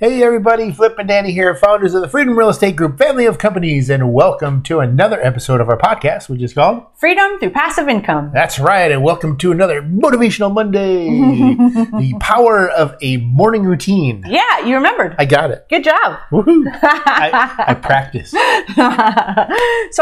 Hey everybody, Flip and Dani here, founders of the Freedom Real Estate Group family of companies, and welcome to another episode of our podcast, which is called Freedom through passive income. That's right, and welcome to another Motivational Monday. the power of a morning routine. Yeah, you remembered. I got it. Good job. Woohoo! I, I practiced. so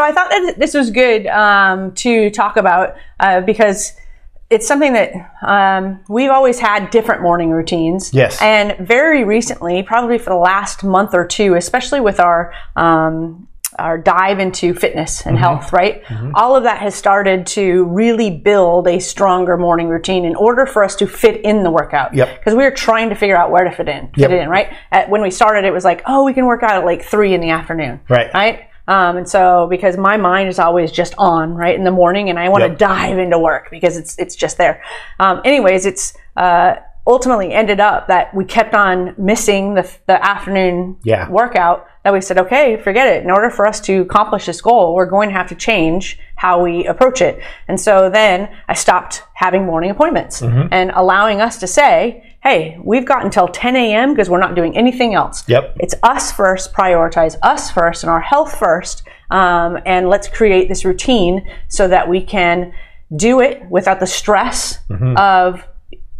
I thought that this was good um, to talk about uh, because it's something that um, we've always had different morning routines. Yes. And very recently, probably for the last month or two, especially with our um, our dive into fitness and health, right? All of that has started to really build a stronger morning routine in order for us to fit in the workout. Yep. Because we were trying to figure out where to fit in, fit Yep. it in, right? At, when we started, it was like, oh, we can work out at like three in the afternoon, Right. Right. Um, and so, because my mind is always just on right in the morning, and I want to Yep. dive into work because it's it's just there. Um, anyways, it's uh, ultimately ended up that we kept on missing the the afternoon Yeah. workout. That we said, okay, forget it. In order for us to accomplish this goal, we're going to have to change how we approach it. And so then I stopped having morning appointments Mm-hmm. and allowing us to say, hey, we've got until 10 a.m. because we're not doing anything else. Yep. It's us first, prioritize us first and our health first. Um, and let's create this routine so that we can do it without the stress of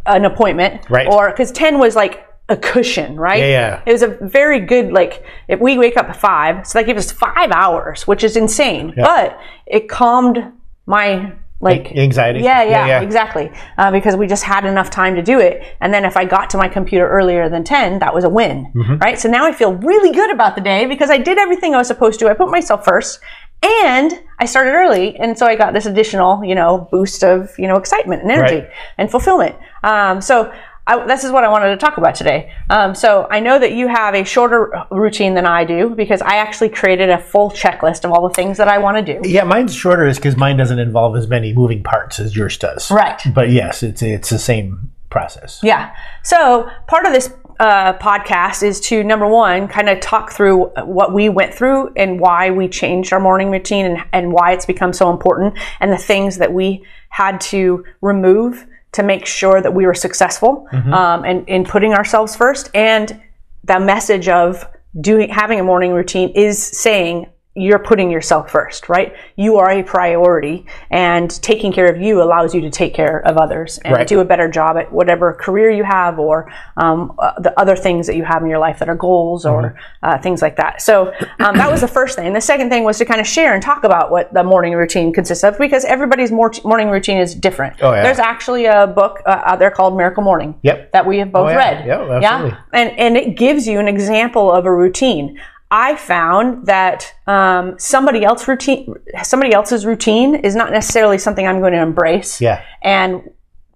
an appointment. Mm-hmm. Right. Or because 10 was like a cushion, right? Yeah, yeah. It was a very good, like, if we wake up at five, so that gives us five hours, which is insane. But it calmed my, like, Anxiety. yeah, yeah, Yeah, yeah. exactly. Uh, because we just had enough time to do it. And then if I got to my computer earlier than 10, that was a win, Mm-hmm. right? So now I feel really good about the day because I did everything I was supposed to. I put myself first and I started early. And so I got this additional, you know, boost of, you know, excitement and energy Right. and fulfillment. Um, so I, this is what I wanted to talk about today. Um, so I know that you have a shorter routine than I do because I actually created a full checklist of all the things that I want to do. Yeah, mine's shorter is because mine doesn't involve as many moving parts as yours does. Right. But yes, it's it's the same process. Yeah. So part of this uh, podcast is to number one, kind of talk through what we went through and why we changed our morning routine and, and why it's become so important and the things that we had to remove to make sure that we were successful um, and in putting ourselves first. And the message of doing having a morning routine is saying you're putting yourself first, right? You are a priority, and taking care of you allows you to take care of others and Right. do a better job at whatever career you have or um, uh, the other things that you have in your life that are goals or Mm-hmm. uh, things like that. So um, that was the first thing. The second thing was to kind of share and talk about what the morning routine consists of because everybody's mor- morning routine is different. Oh, yeah. There's actually a book uh, out there called Miracle Morning Yep. that we have both Oh, yeah. read. Yeah, absolutely. and and it gives you an example of a routine. I found that um, somebody else routine, somebody else's routine is not necessarily something I'm going to embrace Yeah. and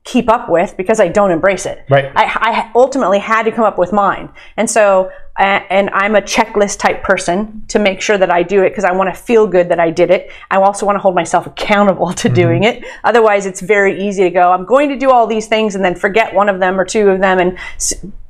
keep up with because I don't embrace it. Right. I, I ultimately had to come up with mine, and so and I'm a checklist type person to make sure that I do it because I want to feel good that I did it. I also want to hold myself accountable to doing it. Otherwise, it's very easy to go. I'm going to do all these things and then forget one of them or two of them, and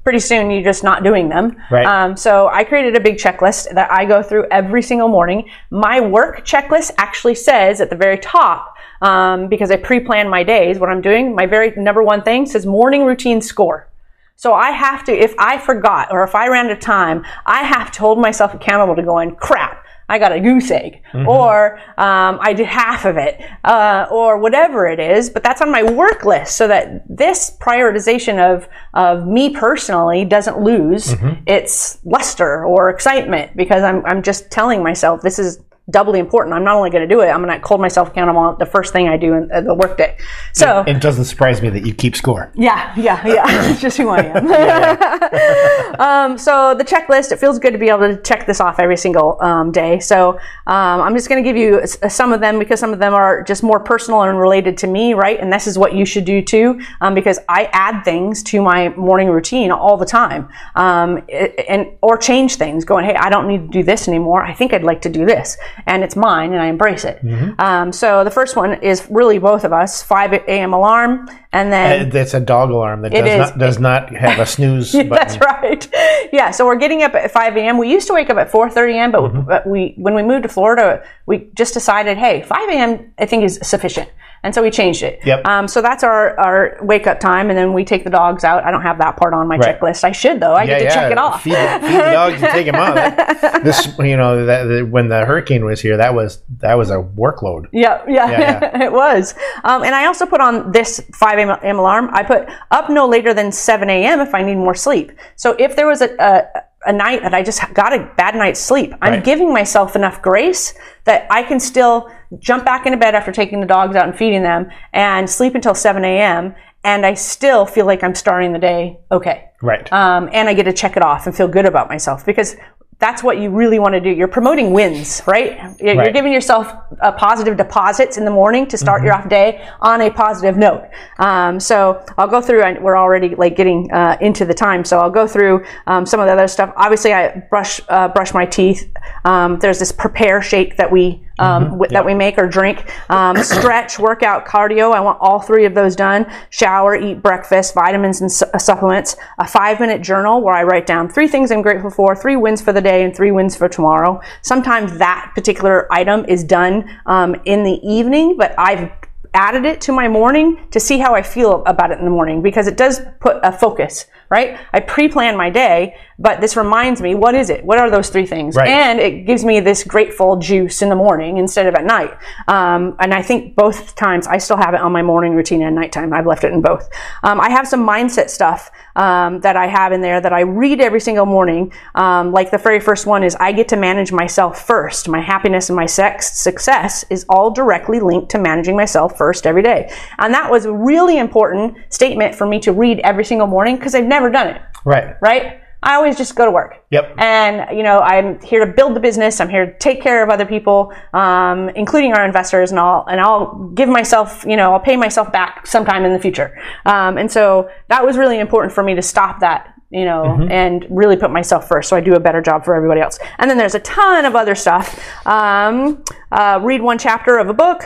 pretty soon you're just not doing them. Right. Um, so I created a big checklist that I go through every single morning. My work checklist actually says at the very top, um, because I pre-plan my days, what I'm doing, my very number one thing says morning routine score. So I have to, if I forgot or if I ran out of time, I have to hold myself accountable to going, crap, I got a goose egg, or um, I did half of it, uh, or whatever it is. But that's on my work list, so that this prioritization of of me personally doesn't lose its luster or excitement because I'm I'm just telling myself this is doubly important. I'm not only going to do it, I'm going to hold myself accountable the first thing I do in, in the workday. So. It doesn't surprise me that you keep score. Yeah, yeah, yeah. it's just who I am. um, so the checklist, it feels good to be able to check this off every single um, day. So um, I'm just going to give you s- some of them because some of them are just more personal and related to me, right? And this is what you should do too, um, because I add things to my morning routine all the time, um, it- and or change things. Going, hey, I don't need to do this anymore. I think I'd like to do this, and it's mine, and I embrace it. Um, so the first one is really both of us: 5 a.m. alarm, and then it's a dog alarm that does is. not does not have a snooze button. That's right. Yeah. So we're getting up at 5 a.m. We used to wake up at 4:30 a.m., but, Mm-hmm. but we when we moved to Florida, we just decided, hey, 5 a.m. I think is sufficient. And so we changed it. Yep. Um, so that's our, our wake up time, and then we take the dogs out. I don't have that part on my Right. checklist. I should though. I get to check it off. Feed, the- feed the dogs and take them out. That- this, you know, that, that- when the hurricane was here, that was that was a workload. Yeah, yeah, Yeah, it was. Um, and I also put on this 5 a.m. alarm. I put up no later than 7 a.m. if I need more sleep. So if there was a, a, a night that I just got a bad night's sleep, I'm Right. giving myself enough grace that I can still jump back into bed after taking the dogs out and feeding them and sleep until 7 a.m. And I still feel like I'm starting the day okay. Right. Um, and I get to check it off and feel good about myself because that's what you really want to do. You're promoting wins, right? You're, Right. giving yourself positive deposits in the morning to start Mm-hmm. your off day on a positive note. Um, so I'll go through, and we're already like getting uh, into the time. So I'll go through um, some of the other stuff. Obviously, I brush uh, brush my teeth. Um, there's this prepare shake that we um, Mm-hmm. that we make or drink. Um, stretch, workout, cardio. I want all three of those done. Shower, eat breakfast, vitamins and su- supplements. A five minute journal where I write down three things I'm grateful for, three wins for the day, and three wins for tomorrow. Sometimes that particular item is done um, in the evening, but I've added it to my morning to see how I feel about it in the morning because it does put a focus, right? I pre-plan my day, but this reminds me, what is it? What are those three things? Right. And it gives me this grateful juice in the morning instead of at night. Um, and I think both times I still have it on my morning routine and nighttime. I've left it in both. Um, I have some mindset stuff um, that I have in there that I read every single morning. Um, like the very first one is I get to manage myself first. My happiness and my sex success is all directly linked to managing myself first every day. And that was a really important statement for me to read every single morning because I've never done it right. right? I always just go to work. Yep. And, you know, I'm here to build the business. I'm here to take care of other people, um, including our investors and all, and I'll give myself, you know, I'll pay myself back sometime in the future. Um, and so that was really important for me to stop that, you know, and really put myself first so I do a better job for everybody else. And then there's a ton of other stuff. Um, uh, read one chapter of a book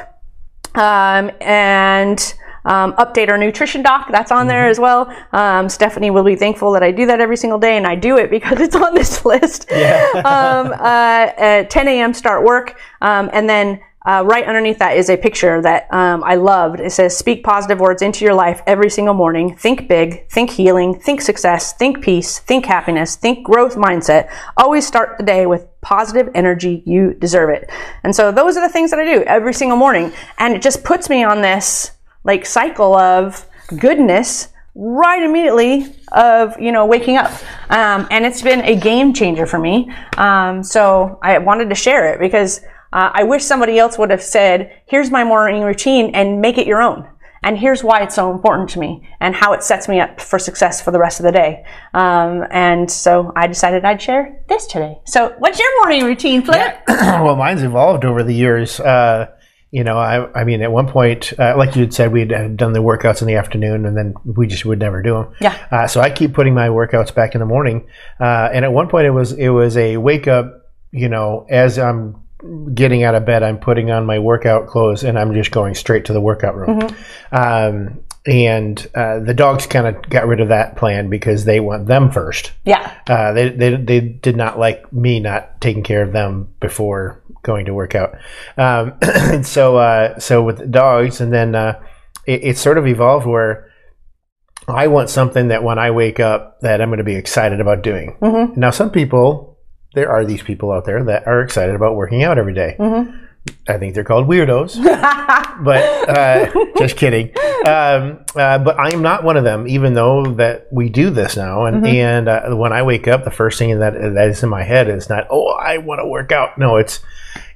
um, and um, update our nutrition doc. That's on there as well. Um, Stephanie will be thankful that I do that every single day, and I do it because it's on this list. um, uh, at 10 a.m. start work, um, and then. Uh, right underneath that is a picture that um, I loved. It says, Speak positive words into your life every single morning. Think big, think healing, think success, think peace, think happiness, think growth mindset. Always start the day with positive energy. You deserve it. And so those are the things that I do every single morning. And it just puts me on this like cycle of goodness right immediately of you know waking up um, and it's been a game changer for me um, so i wanted to share it because uh, i wish somebody else would have said here's my morning routine and make it your own and here's why it's so important to me and how it sets me up for success for the rest of the day um, and so i decided i'd share this today so what's your morning routine flip well, mine's evolved over the years. Uh, you know, I, I mean, at one point, uh, like you had said, we'd uh, done the workouts in the afternoon, and then we just would never do them. Yeah. Uh, so I keep putting my workouts back in the morning. Uh, and at one point, it was it was a wake up. You know, as I'm getting out of bed, I'm putting on my workout clothes, and I'm just going straight to the workout room. Um, and uh, the dogs kind of got rid of that plan because they want them first. yeah Uh, they, they they did not like me not taking care of them before going to work out. Um, and so uh, so with the dogs, and then uh, it, it sort of evolved where I want something that when I wake up that I'm going to be excited about doing. Mm-hmm. Now, some people, there are these people out there that are excited about working out every day. Mm-hmm. I think they're called weirdos, but uh, just kidding. Um, uh, but I'm not one of them, even though that we do this now. And Mm-hmm. and uh, when I wake up, the first thing that that is in my head is not, oh, I want to work out. No, it's,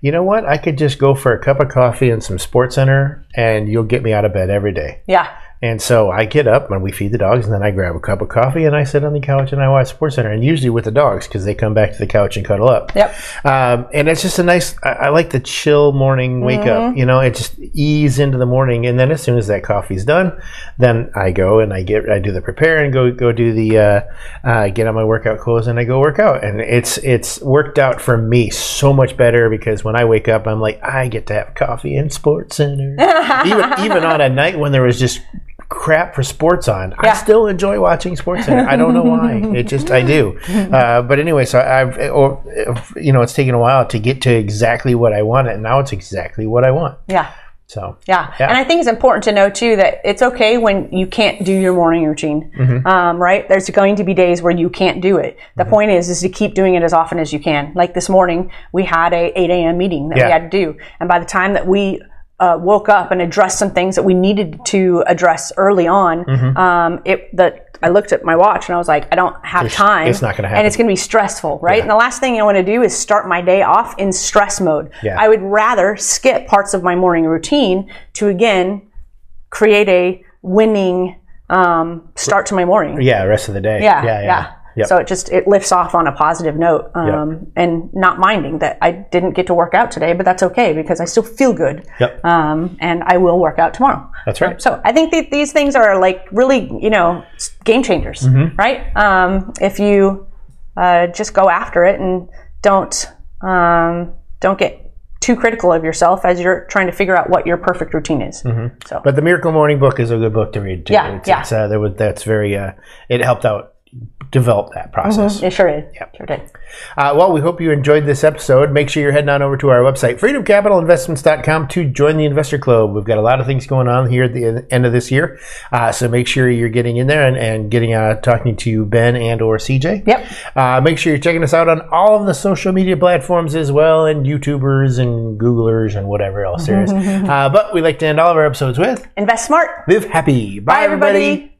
you know what? I could just go for a cup of coffee and some SportsCenter, and you'll get me out of bed every day. yeah And so I get up and we feed the dogs, and then I grab a cup of coffee and I sit on the couch and I watch SportsCenter, and usually with the dogs because they come back to the couch and cuddle up. yep Um, and it's just a nice. I, I like the chill morning wake up. You know, it just ease into the morning, and then as soon as that coffee's done, then I go and I get I do the prepare and go go do the uh, uh, get on my workout clothes and I go work out, and it's it's worked out for me so much better because when I wake up, I'm like I get to have coffee in SportsCenter, even even on a night when there was just crap for sports on. I still enjoy watching Sports. I don't know why. It just I do. Uh, but anyway, so I've or, you know it's taken a while to get to exactly what I want, and now it's exactly what I want. yeah So Yeah. and I think it's important to know too that it's okay when you can't do your morning routine, Mm-hmm. um, right? There's going to be days where you can't do it. The Mm-hmm. point is, is to keep doing it as often as you can. Like this morning, we had a 8 a.m. meeting that Yeah. we had to do, and by the time that we uh, woke up and addressed some things that we needed to address early on, Mm-hmm. um, it that I looked at my watch and I was like, I don't have time. it's not gonna happen, and it's going to be stressful, right? And the last thing I want to do is start my day off in stress mode. Yeah. I would rather skip parts of my morning routine to again create a winning um, start to my morning. yeah, rest of the day. Yeah, yeah, yeah. Yep. So it just it lifts off on a positive note, um, and not minding that I didn't get to work out today, but that's okay because I still feel good, Yep. um, and I will work out tomorrow. That's right. So I think that these things are like really, you know, game changers, Mm-hmm. right? Um, if you uh, just go after it and don't um, don't get too critical of yourself as you're trying to figure out what your perfect routine is. So Mm-hmm. But the Miracle Morning book is a good book to read too. Yeah, it's, yeah. It's, uh, there was, that's very. Uh, it helped out develop that process. it sure did. Sure did. Uh, well, we hope you enjoyed this episode. Make sure you're heading on over to our website, freedomcapitalinvestments.com, to join the Investor Club. We've got a lot of things going on here at the end of this year, uh, so make sure you're getting in there and, and getting uh, talking to Ben and or CJ. Yep. Uh, make sure you're checking us out on all of the social media platforms as well, and YouTubers and Googlers and whatever else there is. uh, but we like to end all of our episodes with Invest smart. "Live happy." Bye, Bye, everybody.